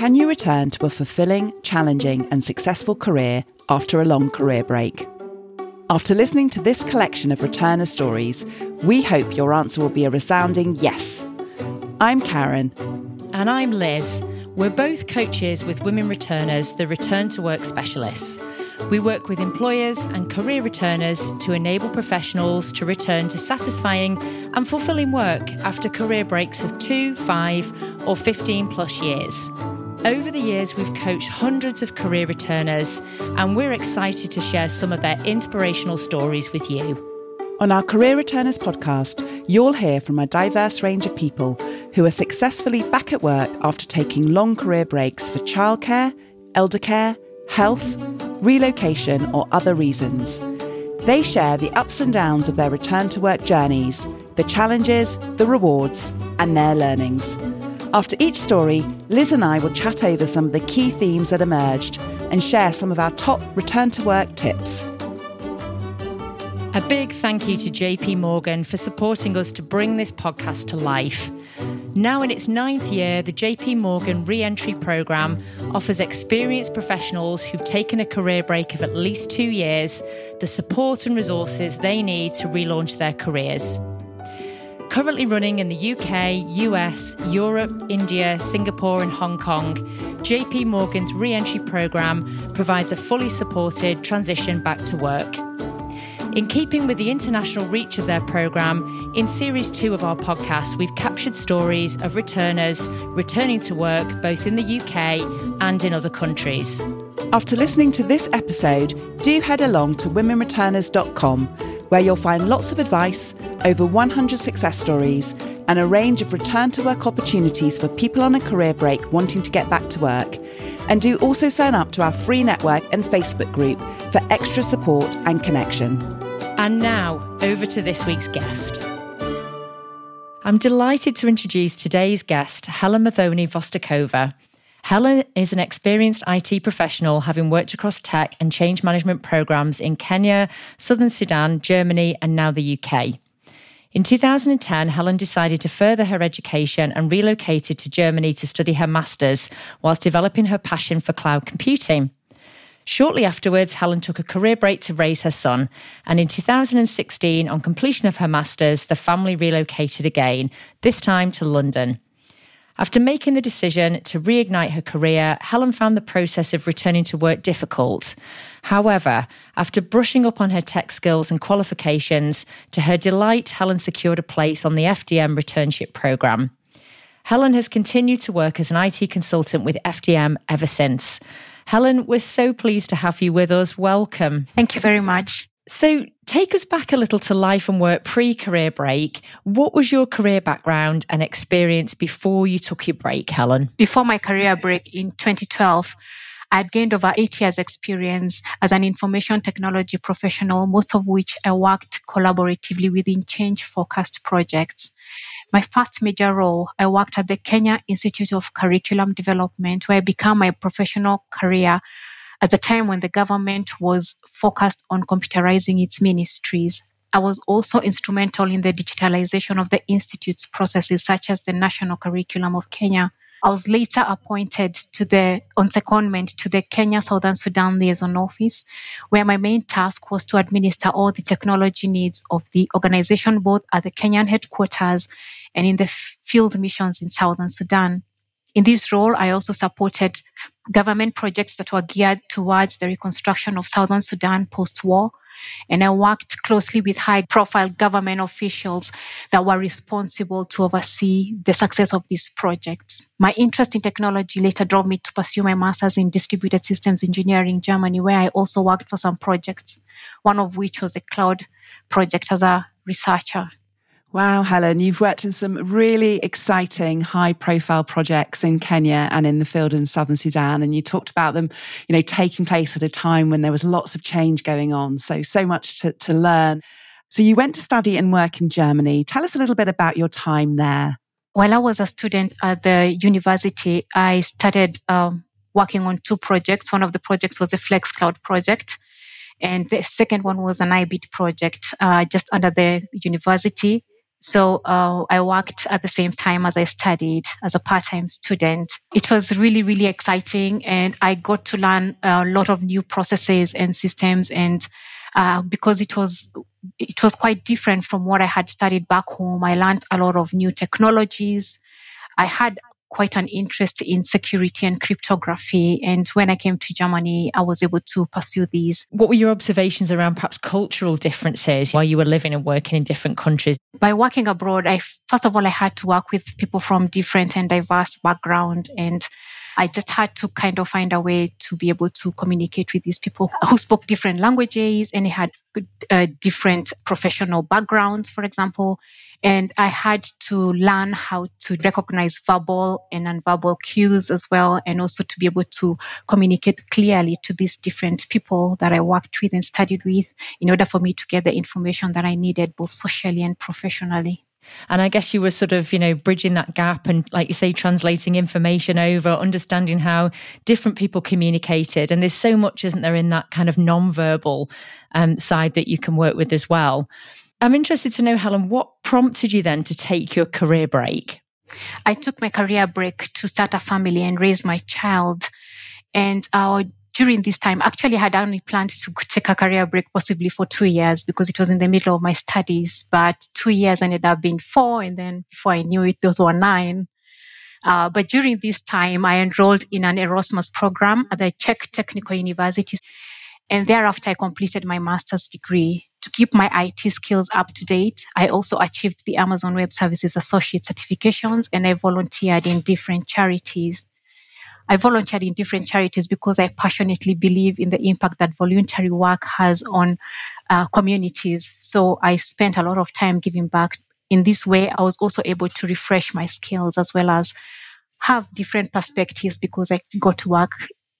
can you return to a fulfilling, challenging, and successful career after a long career break? After listening to this collection of returner stories, we hope your answer will be a resounding yes. I'm Karen. And I'm Liz. We're both coaches with Women Returners, the Return to Work Specialists. We work with employers and career returners to enable professionals to return to satisfying and fulfilling work after career breaks of two, five, or 15 plus years. Over the years, we've coached hundreds of career returners, and we're excited to share some of their inspirational stories with you. On our Career Returners podcast, you'll hear from a diverse range of people who are successfully back at work after taking long career breaks for childcare, elder care, health, relocation, or other reasons. They share the ups and downs of their return to work journeys, the challenges, the rewards, and their learnings. After each story, Liz and I will chat over some of the key themes that emerged and share some of our top return to work tips. A big thank you to JP Morgan for supporting us to bring this podcast to life. Now in its ninth year, the JP Morgan Reentry Programme offers experienced professionals who've taken a career break of at least two years the support and resources they need to relaunch their careers. Currently running in the UK, US, Europe, India, Singapore, and Hong Kong, JP Morgan's re-entry program provides a fully supported transition back to work. In keeping with the international reach of their program, in series two of our podcast, we've captured stories of returners returning to work both in the UK and in other countries. After listening to this episode, do head along to womenreturners.com where you'll find lots of advice, over 100 success stories, and a range of return to work opportunities for people on a career break wanting to get back to work. And do also sign up to our free network and Facebook group for extra support and connection. And now, over to this week's guest. I'm delighted to introduce today's guest, Helen Muthoni Vostokova. Helen is an experienced IT professional, having worked across tech and change management programs in Kenya, Southern Sudan, Germany, and now the UK. In 2010, Helen decided to further her education and relocated to Germany to study her master's whilst developing her passion for cloud computing. Shortly afterwards, Helen took a career break to raise her son, and in 2016, on completion of her master's, the family relocated again, this time to London. After making the decision to reignite her career, Helen found the process of returning to work difficult. However, after brushing up on her tech skills and qualifications, to her delight, Helen secured a place on the FDM returnship programme. Helen has continued to work as an IT consultant with FDM ever since. Helen, we're so pleased to have you with us. Welcome. Thank you very much. So, take us back a little to life and work pre career break. What was your career background and experience before you took your break, Helen? Before my career break in 2012, I'd gained over eight years experience as an information technology professional, most of which I worked collaboratively within change focused projects. My first major role, I worked at the Kenya Institute of Curriculum Development, where I began my professional career at the time when the government was focused on computerizing its ministries. I was also instrumental in the digitalization of the Institute's processes, such as the National Curriculum of Kenya. I was later appointed to the, on secondment to the Kenya Southern Sudan Liaison Office, where my main task was to administer all the technology needs of the organization, both at the Kenyan headquarters and in the field missions in Southern Sudan. In this role, I also supported government projects that were geared towards the reconstruction of Southern Sudan post-war. And I worked closely with high profile government officials that were responsible to oversee the success of these projects. My interest in technology later drove me to pursue my master's in distributed systems engineering in Germany, where I also worked for some projects, one of which was the cloud project as a researcher. Wow, Helen, you've worked in some really exciting high profile projects in Kenya and in the field in southern Sudan. And you talked about them, you know, taking place at a time when there was lots of change going on. So, so much to, to learn. So you went to study and work in Germany. Tell us a little bit about your time there. While I was a student at the university, I started um, working on two projects. One of the projects was the Flex Cloud project. And the second one was an IBIT project uh, just under the university So uh, I worked at the same time as I studied as a part-time student. It was really, really exciting, and I got to learn a lot of new processes and systems. And uh, because it was it was quite different from what I had studied back home, I learned a lot of new technologies. I had quite an interest in security and cryptography. And when I came to Germany, I was able to pursue these. What were your observations around perhaps cultural differences while you were living and working in different countries? By working abroad, I first of all I had to work with people from different and diverse background and I just had to kind of find a way to be able to communicate with these people who spoke different languages and had uh, different professional backgrounds, for example. And I had to learn how to recognize verbal and nonverbal cues as well, and also to be able to communicate clearly to these different people that I worked with and studied with in order for me to get the information that I needed both socially and professionally. And I guess you were sort of, you know, bridging that gap and, like you say, translating information over, understanding how different people communicated. And there's so much, isn't there, in that kind of non-verbal um, side that you can work with as well. I'm interested to know, Helen, what prompted you then to take your career break? I took my career break to start a family and raise my child. And our during this time, actually, I had only planned to take a career break possibly for two years because it was in the middle of my studies. But two years ended up being four. And then before I knew it, those were nine. Uh, but during this time, I enrolled in an Erasmus program at the Czech Technical University. And thereafter, I completed my master's degree. To keep my IT skills up to date, I also achieved the Amazon Web Services Associate certifications and I volunteered in different charities. I volunteered in different charities because I passionately believe in the impact that voluntary work has on uh, communities. So I spent a lot of time giving back. In this way, I was also able to refresh my skills as well as have different perspectives because I got to work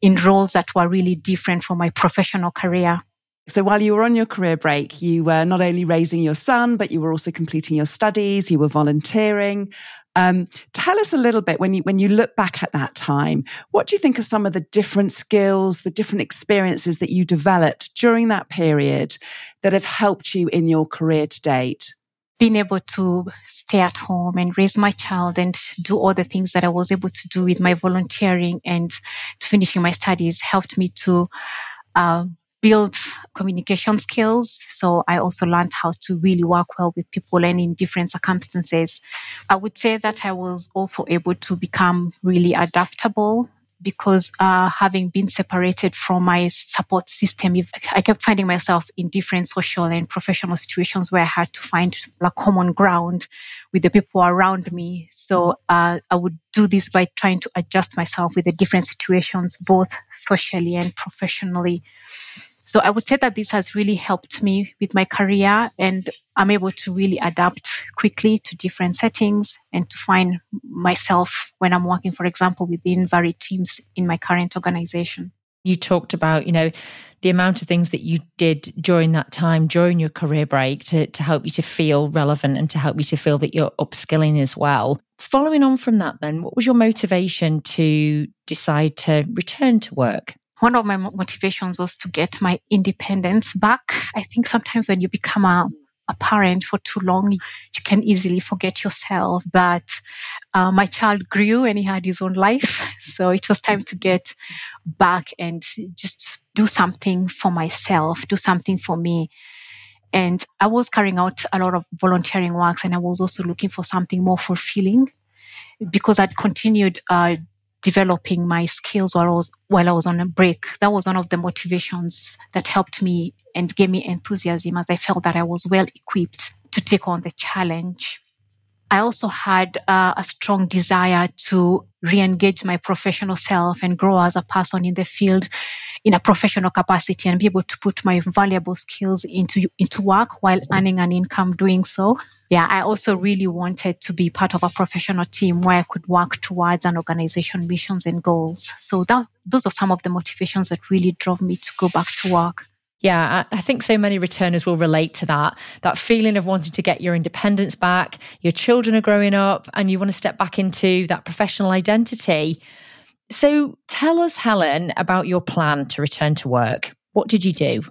in roles that were really different from my professional career. So while you were on your career break, you were not only raising your son, but you were also completing your studies, you were volunteering. Um, tell us a little bit when you when you look back at that time. What do you think are some of the different skills, the different experiences that you developed during that period that have helped you in your career to date? Being able to stay at home and raise my child and do all the things that I was able to do with my volunteering and finishing my studies helped me to uh, build communication skills. So I also learned how to really work well with people and in different circumstances. I would say that I was also able to become really adaptable because uh, having been separated from my support system, I kept finding myself in different social and professional situations where I had to find like common ground with the people around me. So uh, I would do this by trying to adjust myself with the different situations, both socially and professionally. So I would say that this has really helped me with my career and I'm able to really adapt quickly to different settings and to find myself when I'm working, for example, within varied teams in my current organization. You talked about, you know, the amount of things that you did during that time, during your career break to, to help you to feel relevant and to help you to feel that you're upskilling as well. Following on from that, then, what was your motivation to decide to return to work? One of my motivations was to get my independence back. I think sometimes when you become a, a parent for too long, you can easily forget yourself. But uh, my child grew and he had his own life. So it was time to get back and just do something for myself, do something for me. And I was carrying out a lot of volunteering works and I was also looking for something more fulfilling because I'd continued uh, developing my skills while I was while I was on a break. That was one of the motivations that helped me and gave me enthusiasm as I felt that I was well equipped to take on the challenge. I also had uh, a strong desire to re-engage my professional self and grow as a person in the field in a professional capacity and be able to put my valuable skills into into work while earning an income doing so. Yeah, I also really wanted to be part of a professional team where I could work towards an organization missions and goals. So that those are some of the motivations that really drove me to go back to work. Yeah, I think so many returners will relate to that. That feeling of wanting to get your independence back, your children are growing up, and you want to step back into that professional identity. So tell us, Helen, about your plan to return to work. What did you do?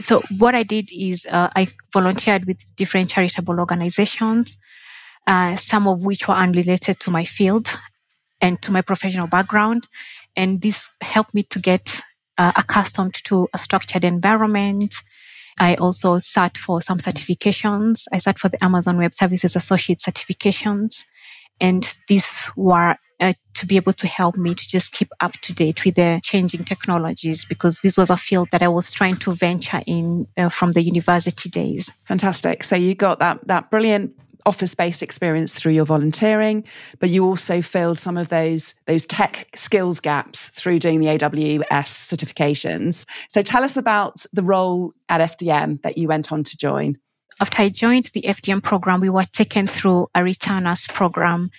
So what I did is uh, I volunteered with different charitable organizations, uh, some of which were unrelated to my field and to my professional background. And this helped me to get uh, accustomed to a structured environment. I also sat for some certifications. I sat for the Amazon Web Services Associate certifications. And these were uh, to be able to help me to just keep up to date with the changing technologies because this was a field that I was trying to venture in uh, from the university days. Fantastic. So you got that that brilliant office based experience through your volunteering, but you also filled some of those those tech skills gaps through doing the AWS certifications. So tell us about the role at FDM that you went on to join. After I joined the FDM program, we were taken through a returners program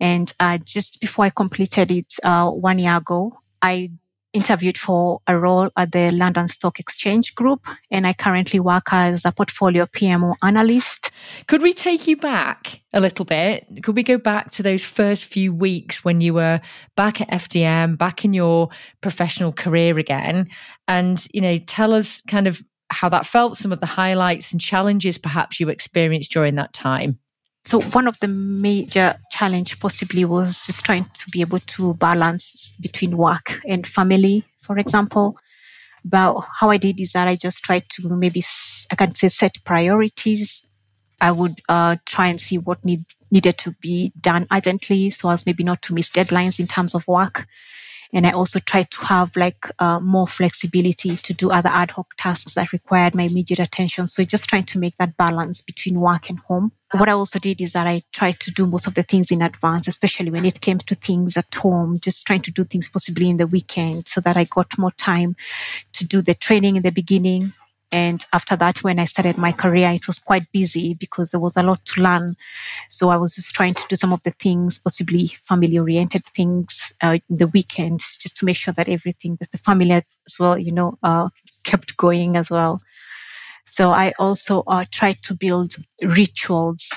and uh, just before I completed it uh, one year ago, I interviewed for a role at the London Stock Exchange Group, and I currently work as a portfolio PMO analyst. Could we take you back a little bit? Could we go back to those first few weeks when you were back at FDM, back in your professional career again, and you know, tell us kind of how that felt, some of the highlights and challenges perhaps you experienced during that time? So one of the major challenge possibly was just trying to be able to balance between work and family, for example. But how I did is that I just tried to maybe, I can say, set priorities. I would uh, try and see what need, needed to be done urgently so as maybe not to miss deadlines in terms of work. And I also tried to have like uh, more flexibility to do other ad hoc tasks that required my immediate attention. So just trying to make that balance between work and home. What I also did is that I tried to do most of the things in advance, especially when it came to things at home, just trying to do things possibly in the weekend so that I got more time to do the training in the beginning and after that, when I started my career, it was quite busy because there was a lot to learn. So I was just trying to do some of the things, possibly family oriented things uh, in the weekend, just to make sure that everything, that the family as well, you know, uh, kept going as well. So I also uh, tried to build rituals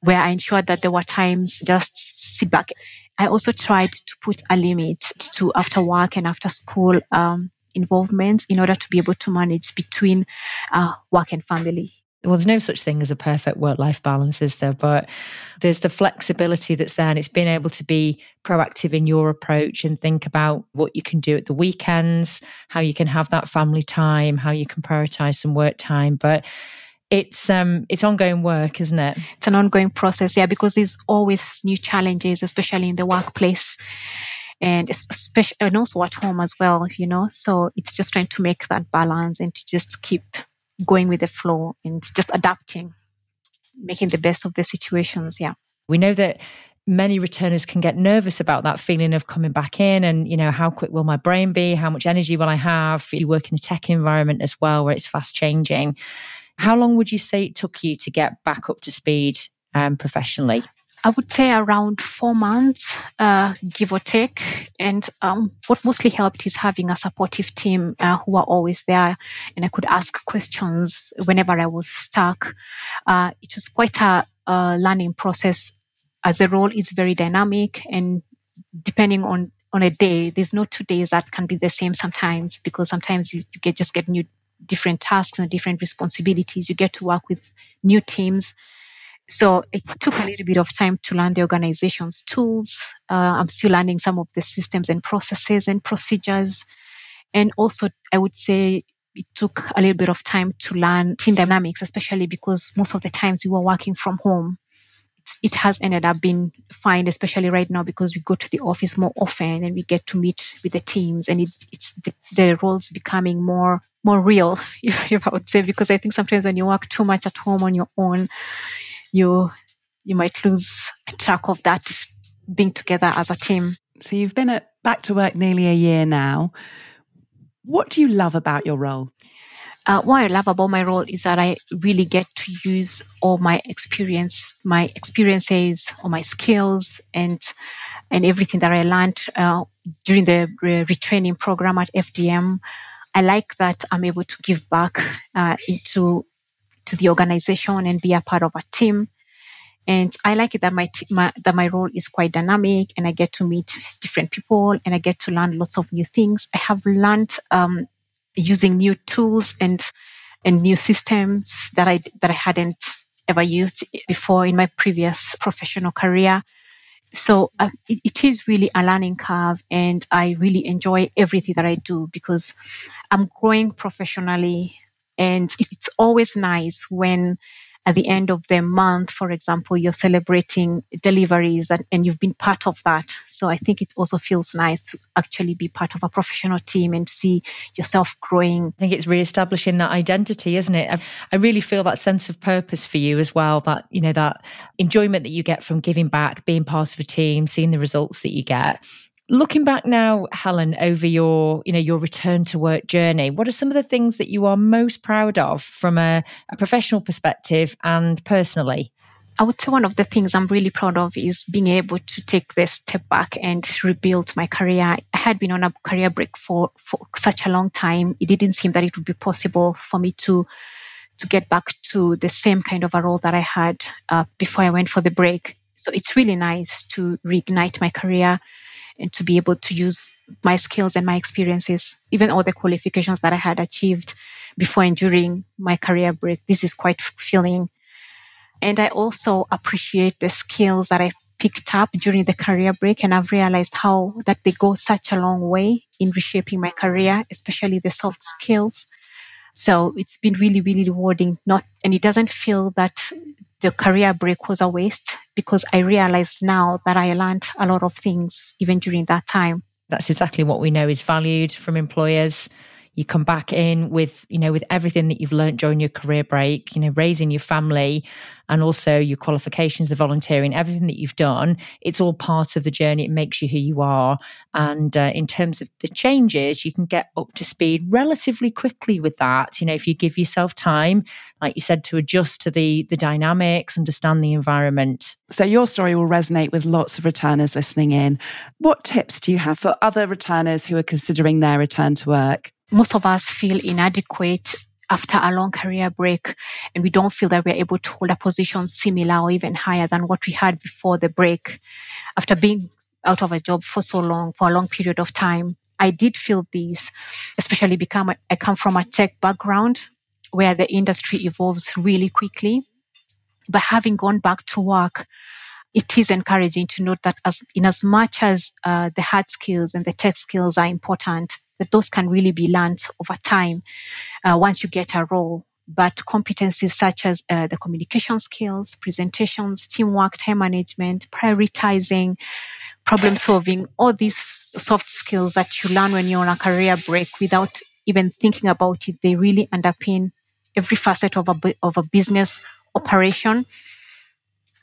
where I ensured that there were times just sit back. I also tried to put a limit to after work and after school um, involvement in order to be able to manage between uh, work and family. Well, there's no such thing as a perfect work life balance, is there? But there's the flexibility that's there, and it's being able to be proactive in your approach and think about what you can do at the weekends, how you can have that family time, how you can prioritize some work time. But it's um it's ongoing work isn't it it's an ongoing process yeah because there's always new challenges especially in the workplace and especially and also at home as well, you know. So it's just trying to make that balance and to just keep going with the flow and just adapting, making the best of the situations. Yeah. We know that many returners can get nervous about that feeling of coming back in and you know how quick will my brain be how much energy will i have you work in a tech environment as well where it's fast changing how long would you say it took you to get back up to speed um, professionally I would say around four months, uh, give or take. And um, what mostly helped is having a supportive team uh, who are always there, and I could ask questions whenever I was stuck. Uh, it was quite a, a learning process, as the role is very dynamic, and depending on on a day, there's no two days that can be the same sometimes because sometimes you, you get just get new different tasks and different responsibilities. You get to work with new teams so it took a little bit of time to learn the organization's tools. Uh, I'm still learning some of the systems and processes and procedures. And also, I would say it took a little bit of time to learn team dynamics, especially because most of the times we were working from home. It has ended up being fine, especially right now because we go to the office more often and we get to meet with the teams and it, it's the, the roles becoming more, more real, if I would say, because I think sometimes when you work too much at home on your own, you you might lose track of that being together as a team. So you've been at back to work nearly a year now. What do you love about your role? Uh, what I love about my role is that I really get to use all my experience, my experiences, all my skills, and and everything that I learned uh, during the re- retraining program at FDM. I like that I'm able to give back uh, into to the organization and be a part of a team. And I like it that my, t- my, that my role is quite dynamic and I get to meet different people and I get to learn lots of new things. I have learned um, using new tools and and new systems that I that I hadn't ever used before in my previous professional career. So uh, it, it is really a learning curve, and I really enjoy everything that I do because I'm growing professionally, and it's always nice when at the end of the month, for example, you're celebrating deliveries and, and, you've been part of that. So I think it also feels nice to actually be part of a professional team and see yourself growing. I think it's reestablishing that identity, isn't it? I, I really feel that sense of purpose for you as well. That, you know, that enjoyment that you get from giving back, being part of a team, seeing the results that you get looking back now helen over your you know your return to work journey what are some of the things that you are most proud of from a, a, professional perspective and personally? I would say one of the things i'm really proud of is being able to take this step back and rebuild my career. I had been on a career break for, for such a long time. It didn't seem that it would be possible for me to to get back to the same kind of a role that i had uh, before i went for the break. So it's really nice to reignite my career and to be able to use my skills and my experiences, even all the qualifications that I had achieved before and during my career break. This is quite fulfilling. And I also appreciate the skills that I picked up during the career break. And I've realized how that they go such a long way in reshaping my career, especially the soft skills. So it's been really, really rewarding. Not, and it doesn't feel that the career break was a waste because I realized now that I learned a lot of things even during that time. That's exactly what we know is valued from employers you come back in with you know with everything that you've learned during your career break you know raising your family and also your qualifications the volunteering everything that you've done it's all part of the journey. It makes you who you are. And uh, in terms of the changes you can get up to speed relatively quickly with that. You know if you give yourself time like you said to adjust to the the dynamics understand the environment. So your story will resonate with lots of returners listening in. What tips do you have for other returners who are considering their return to work most of us feel inadequate after a long career break and we don't feel that we're able to hold a position similar or even higher than what we had before the break. After being out of a job for so long for a long period of time i did feel this especially because i come from a tech background where the industry evolves really quickly. But having gone back to work it is encouraging to note that as in as much as uh, the hard skills and the tech skills are important that those can really be learned over time uh, once you get a role. But competencies such as uh, the communication skills, presentations, teamwork, time management, prioritizing, problem solving, all these soft skills that you learn when you're on a career break without even thinking about it, they really underpin every facet of a, of a business operation.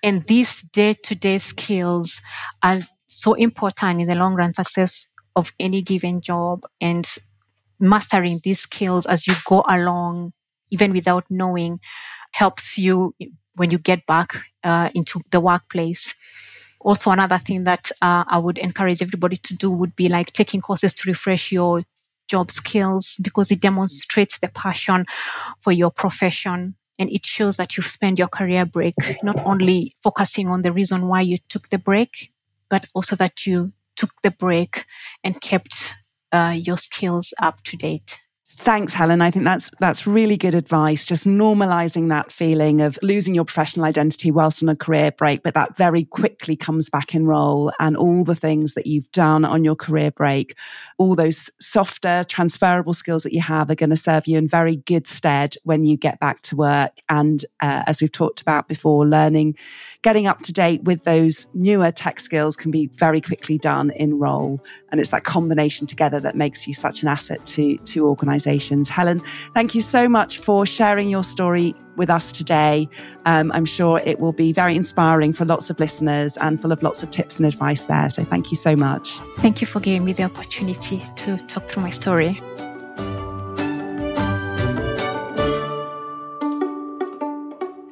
And these day to day skills are so important in the long run success of any given job and mastering these skills as you go along, even without knowing, helps you when you get back uh, into the workplace. Also, another thing that uh, I would encourage everybody to do would be like taking courses to refresh your job skills because it demonstrates the passion for your profession and it shows that you spend your career break not only focusing on the reason why you took the break, but also that you took the break and kept uh, your skills up to date. Thanks, Helen. I think that's that's really good advice. Just normalizing that feeling of losing your professional identity whilst on a career break, but that very quickly comes back in role, and all the things that you've done on your career break, all those softer, transferable skills that you have are going to serve you in very good stead when you get back to work. And uh, as we've talked about before, learning, getting up to date with those newer tech skills can be very quickly done in role, and it's that combination together that makes you such an asset to to organisations organisations. Helen, thank you so much for sharing your story with us today. Um, I'm sure it will be very inspiring for lots of listeners and full of lots of tips and advice there. So thank you so much. Thank you for giving me the opportunity to talk through my story.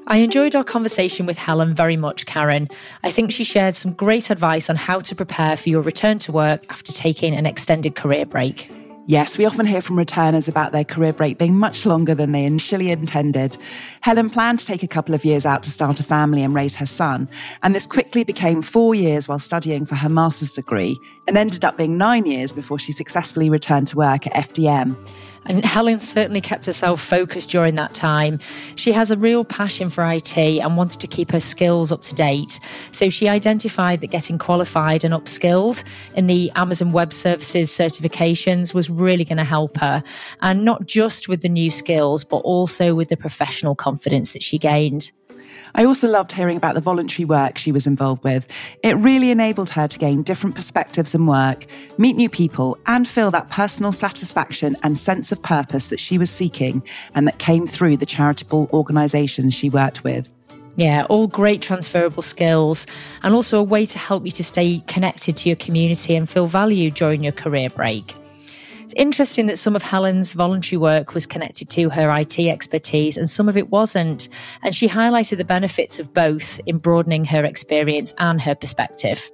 I enjoyed our conversation with Helen very much, Karen. I think she shared some great advice on how to prepare for your return to work after taking an extended career break. Yes, we often hear from returners about their career break being much longer than they initially intended. Helen planned to take a couple of years out to start a family and raise her son, and this quickly became four years while studying for her master's degree and ended up being nine years before she successfully returned to work at FDM. And Helen certainly kept herself focused during that time. She has a real passion for IT and wanted to keep her skills up to date. So she identified that getting qualified and upskilled in the Amazon Web Services certifications was really going to help her. And not just with the new skills, but also with the professional confidence that she gained. I also loved hearing about the voluntary work she was involved with. It really enabled her to gain different perspectives and work, meet new people, and feel that personal satisfaction and sense of purpose that she was seeking and that came through the charitable organisations she worked with. Yeah, all great transferable skills and also a way to help you to stay connected to your community and feel valued during your career break. It's interesting that some of Helen's voluntary work was connected to her IT expertise and some of it wasn't. And she highlighted the benefits of both in broadening her experience and her perspective.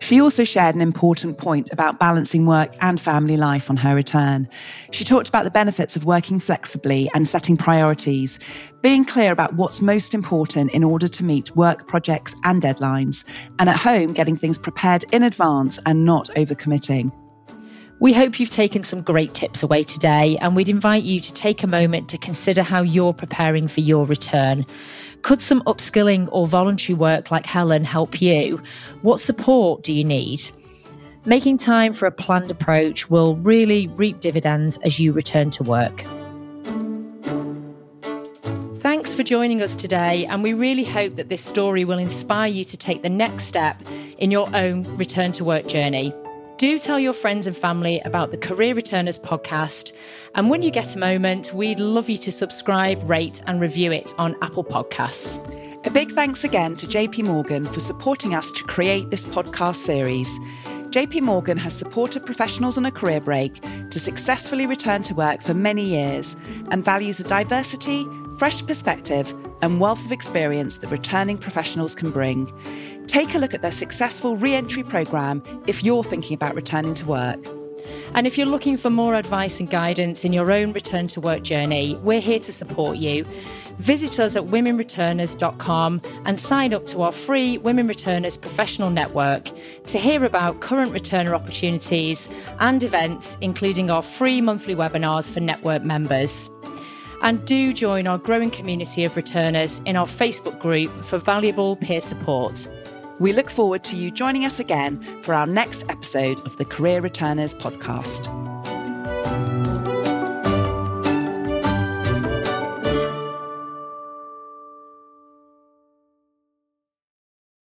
She also shared an important point about balancing work and family life on her return. She talked about the benefits of working flexibly and setting priorities, being clear about what's most important in order to meet work projects and deadlines, and at home getting things prepared in advance and not overcommitting. We hope you've taken some great tips away today, and we'd invite you to take a moment to consider how you're preparing for your return. Could some upskilling or voluntary work like Helen help you? What support do you need? Making time for a planned approach will really reap dividends as you return to work. Thanks for joining us today, and we really hope that this story will inspire you to take the next step in your own return to work journey. Do tell your friends and family about the Career Returners podcast. And when you get a moment, we'd love you to subscribe, rate, and review it on Apple Podcasts. A big thanks again to JP Morgan for supporting us to create this podcast series. JP Morgan has supported professionals on a career break to successfully return to work for many years and values the diversity, fresh perspective, and wealth of experience that returning professionals can bring. Take a look at their successful re entry programme if you're thinking about returning to work. And if you're looking for more advice and guidance in your own return to work journey, we're here to support you. Visit us at womenreturners.com and sign up to our free Women Returners professional network to hear about current returner opportunities and events, including our free monthly webinars for network members. And do join our growing community of returners in our Facebook group for valuable peer support. We look forward to you joining us again for our next episode of the Career Returners podcast.